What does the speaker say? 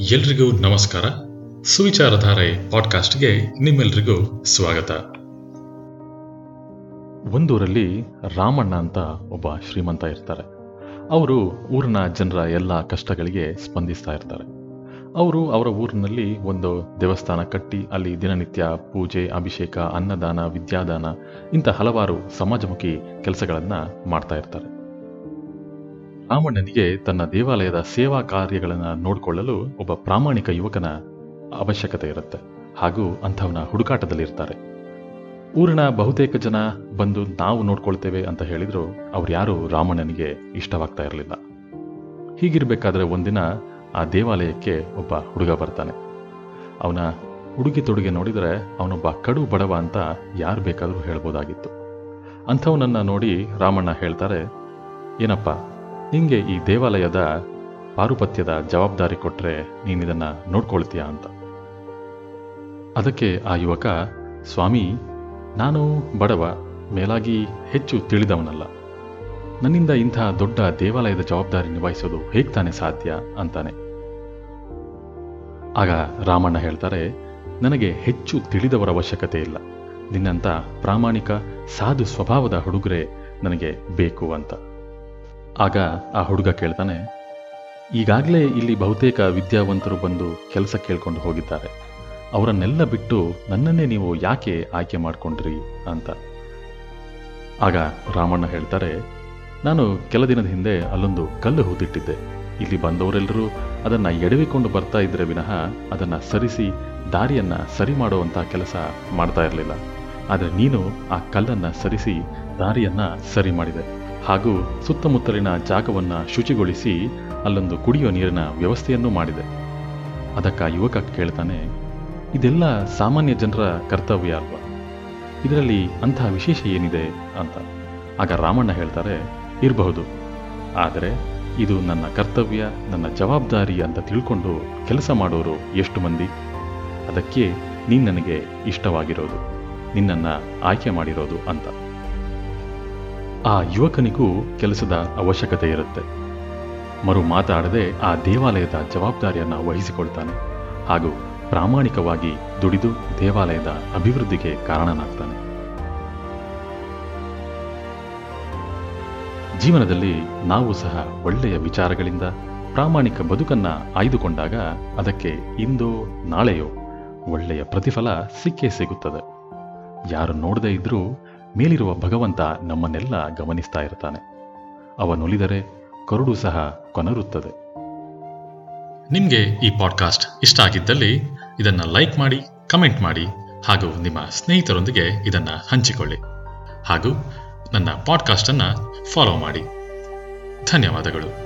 ಎಲ್ರಿಗೂ ನಮಸ್ಕಾರ. ಸುವಿಚಾರಧಾರೆ ಪಾಡ್ಕಾಸ್ಟ್ಗೆ ನಿಮ್ಮೆಲ್ರಿಗೂ ಸ್ವಾಗತ. ಒಂದೂರಲ್ಲಿ ರಾಮಣ್ಣ ಅಂತ ಒಬ್ಬ ಶ್ರೀಮಂತ ಇರ್ತಾರೆ. ಅವರು ಊರಿನ ಜನರ ಎಲ್ಲ ಕಷ್ಟಗಳಿಗೆ ಸ್ಪಂದಿಸ್ತಾ ಇರ್ತಾರೆ. ಅವರು ಅವರ ಊರಿನಲ್ಲಿ ಒಂದು ದೇವಸ್ಥಾನ ಕಟ್ಟಿ ಅಲ್ಲಿ ದಿನನಿತ್ಯ ಪೂಜೆ, ಅಭಿಷೇಕ, ಅನ್ನದಾನ, ವಿದ್ಯಾದಾನ ಇಂಥ ಹಲವಾರು ಸಮಾಜಮುಖಿ ಕೆಲಸಗಳನ್ನು ಮಾಡ್ತಾ ಇರ್ತಾರೆ. ರಾಮಣ್ಣನಿಗೆ ತನ್ನ ದೇವಾಲಯದ ಸೇವಾ ಕಾರ್ಯಗಳನ್ನು ನೋಡಿಕೊಳ್ಳಲು ಒಬ್ಬ ಪ್ರಾಮಾಣಿಕ ಯುವಕನ ಅವಶ್ಯಕತೆ ಇರುತ್ತೆ. ಹಾಗೂ ಅಂಥವನ ಹುಡುಕಾಟದಲ್ಲಿರ್ತಾರೆ. ಊರಿನ ಬಹುತೇಕ ಜನ ಬಂದು ನಾವು ನೋಡ್ಕೊಳ್ತೇವೆ ಅಂತ ಹೇಳಿದ್ರು ಅವ್ರು ಯಾರು ರಾಮಣ್ಣನಿಗೆ ಇಷ್ಟವಾಗ್ತಾ ಇರಲಿಲ್ಲ. ಹೀಗಿರಬೇಕಾದ್ರೆ ಒಂದಿನ ಆ ದೇವಾಲಯಕ್ಕೆ ಒಬ್ಬ ಹುಡುಗ ಬರ್ತಾನೆ. ಅವನ ಉಡುಗೆ ತೊಡುಗೆ ನೋಡಿದರೆ ಅವನೊಬ್ಬ ಕಡು ಬಡವ ಅಂತ ಯಾರು ಬೇಕಾದರೂ ಹೇಳ್ಬೋದಾಗಿತ್ತು. ಅಂಥವನನ್ನು ನೋಡಿ ರಾಮಣ್ಣ ಹೇಳ್ತಾರೆ, ಏನಪ್ಪ ನಿಂಗೆ ಈ ದೇವಾಲಯದ ಪಾರುಪತ್ಯದ ಜವಾಬ್ದಾರಿ ಕೊಟ್ರೆ ನೀನಿದನ್ನ ನೋಡ್ಕೊಳ್ತೀಯಾ ಅಂತ. ಅದಕ್ಕೆ ಆ ಯುವಕ, ಸ್ವಾಮಿ, ನಾನು ಬಡವ, ಮೇಲಾಗಿ ಹೆಚ್ಚು ತಿಳಿದವನಲ್ಲ. ನನ್ನಿಂದ ಇಂಥ ದೊಡ್ಡ ದೇವಾಲಯದ ಜವಾಬ್ದಾರಿ ನಿಭಾಯಿಸೋದು ಹೇಗೆ ತಾನೇ ಸಾಧ್ಯ? ಅಂತಾನೆ. ಆಗ ರಾಮಣ್ಣ ಹೇಳ್ತಾರೆ, ನನಗೆ ಹೆಚ್ಚು ತಿಳಿದವರ ಅವಶ್ಯಕತೆ ಇಲ್ಲ. ನಿನ್ನಂಥ ಪ್ರಾಮಾಣಿಕ, ಸಾಧು ಸ್ವಭಾವದ ಹುಡುಗರೇ ನನಗೆ ಬೇಕು ಅಂತ. ಆಗ ಆ ಹುಡುಗ ಕೇಳ್ತಾನೆ, ಈಗಾಗಲೇ ಇಲ್ಲಿ ಬಹುತೇಕ ವಿದ್ಯಾವಂತರು ಬಂದು ಕೆಲಸ ಕೇಳ್ಕೊಂಡು ಹೋಗಿದ್ದಾರೆ. ಅವರನ್ನೆಲ್ಲ ಬಿಟ್ಟು ನನ್ನನ್ನೇ ನೀವು ಯಾಕೆ ಆಯ್ಕೆ ಮಾಡ್ಕೊಂಡ್ರಿ? ಅಂತ. ಆಗ ರಾಮಣ್ಣ ಹೇಳ್ತಾರೆ, ನಾನು ಕೆಲ ದಿನದ ಹಿಂದೆ ಅಲ್ಲೊಂದು ಕಲ್ಲು ಹೂತಿಟ್ಟಿದ್ದೆ ಇಲ್ಲಿ ಬಂದವರೆಲ್ಲರೂ ಅದನ್ನು ಎಡವಿಕೊಂಡು ಬರ್ತಾ ಇದ್ರೆ ವಿನಃ ಅದನ್ನು ಸರಿಸಿ, ದಾರಿಯನ್ನ ಸರಿ ಮಾಡುವಂಥ ಕೆಲಸ ಮಾಡ್ತಾ ಇರಲಿಲ್ಲ. ಆದರೆ ನೀನು ಆ ಕಲ್ಲನ್ನು ಸರಿಸಿ, ದಾರಿಯನ್ನ ಸರಿ ಮಾಡಿದೆ. ಹಾಗೂ ಸುತ್ತಮುತ್ತಲಿನ ಜಾಗವನ್ನ ಶುಚಿಗೊಳಿಸಿ ಅಲ್ಲೊಂದು ಕುಡಿಯುವ ನೀರಿನ ವ್ಯವಸ್ಥೆಯನ್ನು ಮಾಡಿದೆ. ಅದಕ್ಕ ಯುವಕ ಕೇಳ್ತಾನೆ, ಇದೆಲ್ಲ ಸಾಮಾನ್ಯ ಜನರ ಕರ್ತವ್ಯ ಅಲ್ವಾ? ಇದರಲ್ಲಿ ಅಂಥ ವಿಶೇಷ ಏನಿದೆ? ಅಂತ. ಆಗ ರಾಮಣ್ಣ ಹೇಳ್ತಾರೆ, ಇರಬಹುದು. ಆದರೆ ಇದು ನನ್ನ ಕರ್ತವ್ಯ, ನನ್ನ ಜವಾಬ್ದಾರಿ ಅಂತ ತಿಳ್ಕೊಂಡು ಕೆಲಸ ಮಾಡೋರು ಎಷ್ಟು ಮಂದಿ? ಅದಕ್ಕೆ ನೀನು ನನಗೆ ಇಷ್ಟವಾಗಿರೋದು, ನಿನ್ನನ್ನು ಆಯ್ಕೆ ಮಾಡಿರೋದು ಅಂತ. ಆ ಯುವಕನಿಗೂ ಕೆಲಸದ ಅವಶ್ಯಕತೆ ಇರುತ್ತೆ. ಮರು ಮಾತಾಡದೆ ಆ ದೇವಾಲಯದ ಜವಾಬ್ದಾರಿಯನ್ನು ವಹಿಸಿಕೊಳ್ತಾನೆ. ಹಾಗೂ ಪ್ರಾಮಾಣಿಕವಾಗಿ ದುಡಿದು ದೇವಾಲಯದ ಅಭಿವೃದ್ಧಿಗೆ ಕಾರಣನಾಗ್ತಾನೆ. ಜೀವನದಲ್ಲಿ ನಾವು ಸಹ ಒಳ್ಳೆಯ ವಿಚಾರಗಳಿಂದ ಪ್ರಾಮಾಣಿಕ ಬದುಕನ್ನ ಆಯ್ದುಕೊಂಡಾಗ ಅದಕ್ಕೆ ಇಂದೋ ನಾಳೆಯೋ ಒಳ್ಳೆಯ ಪ್ರತಿಫಲ ಸಿಕ್ಕೇ ಸಿಗುತ್ತದೆ. ಯಾರು ನೋಡದೇ ಇದ್ರೂ ಮೇಲಿರುವ ಭಗವಂತ ನಮ್ಮನ್ನೆಲ್ಲ ಗಮನಿಸ್ತಾ ಇರ್ತಾನೆ. ಅವನುಲಿದರೆ ಕರುಡು ಸಹ ಕೊನರುತ್ತದೆ. ನಿಮಗೆ ಈ ಪಾಡ್ಕಾಸ್ಟ್ ಇಷ್ಟ ಆಗಿದ್ದಲ್ಲಿ ಇದನ್ನ ಲೈಕ್ ಮಾಡಿ, ಕಮೆಂಟ್ ಮಾಡಿ ಹಾಗೂ ನಿಮ್ಮ ಸ್ನೇಹಿತರೊಂದಿಗೆ ಇದನ್ನ ಹಂಚಿಕೊಳ್ಳಿ ಹಾಗೂ ನನ್ನ ಪಾಡ್ಕಾಸ್ಟನ್ನು ಫಾಲೋ ಮಾಡಿ. ಧನ್ಯವಾದಗಳು.